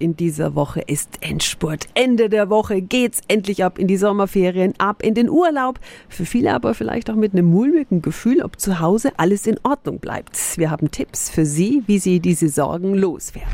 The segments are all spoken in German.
in dieser Woche ist Endspurt. Ende der Woche geht's endlich ab in die Sommerferien, ab in den Urlaub. Für viele aber vielleicht auch mit einem mulmigen Gefühl, ob zu Hause alles in Ordnung bleibt. Wir haben Tipps für Sie, wie Sie diese Sorgen loswerden.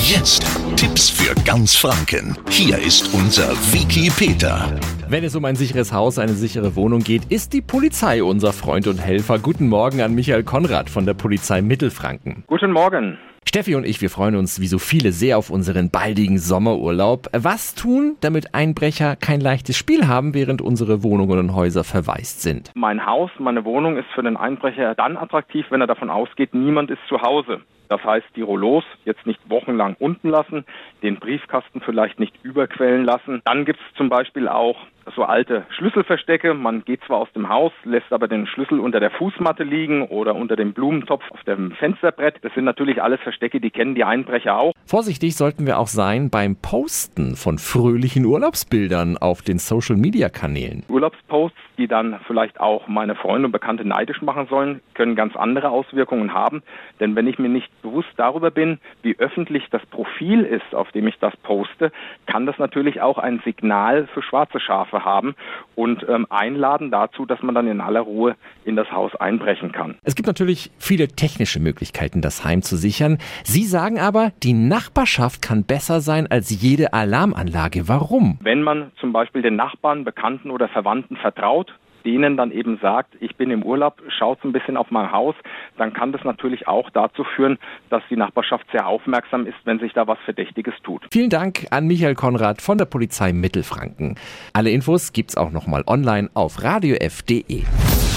Jetzt Tipps für ganz Franken. Hier ist unser Wiki Peter. Wenn es um ein sicheres Haus, eine sichere Wohnung geht, ist die Polizei unser Freund und Helfer. Guten Morgen an Michael Konrad von der Polizei Mittelfranken. Guten Morgen. Steffi und ich, wir freuen uns wie so viele sehr auf unseren baldigen Sommerurlaub. Was tun, damit Einbrecher kein leichtes Spiel haben, während unsere Wohnungen und Häuser verwaist sind? Mein Haus, meine Wohnung ist für den Einbrecher dann attraktiv, wenn er davon ausgeht, niemand ist zu Hause. Das heißt, die Rollos jetzt nicht wochenlang unten lassen, den Briefkasten vielleicht nicht überquellen lassen. Dann gibt es zum Beispiel auch so alte Schlüsselverstecke. Man geht zwar aus dem Haus, lässt aber den Schlüssel unter der Fußmatte liegen oder unter dem Blumentopf auf dem Fensterbrett. Das sind natürlich alles Verstecke, die kennen die Einbrecher auch. Vorsichtig sollten wir auch sein beim Posten von fröhlichen Urlaubsbildern auf den Social-Media-Kanälen. Urlaubsposts, die dann vielleicht auch meine Freunde und Bekannte neidisch machen sollen, können ganz andere Auswirkungen haben. Denn wenn ich mir nicht bewusst darüber bin, wie öffentlich das Profil ist, auf dem ich das poste, kann das natürlich auch ein Signal für schwarze Schafe haben und ähm, einladen dazu, dass man dann in aller Ruhe in das Haus einbrechen kann. Es gibt natürlich viele technische Möglichkeiten, das Heim zu sichern. Sie sagen aber, die Nachbarschaft kann besser sein als jede Alarmanlage. Warum? Wenn man zum Beispiel den Nachbarn, Bekannten oder Verwandten vertraut, denen dann eben sagt, ich bin im Urlaub, schaut ein bisschen auf mein Haus, dann kann das natürlich auch dazu führen, dass die Nachbarschaft sehr aufmerksam ist, wenn sich da was Verdächtiges tut. Vielen Dank an Michael Konrad von der Polizei Mittelfranken. Alle Infos gibt's auch nochmal online auf radiof.de.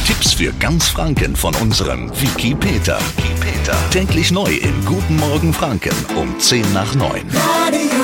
Tipps für ganz Franken von unserem Wiki Peter. Wiki Peter. Täglich neu im Guten Morgen Franken um 10 nach 9. Radio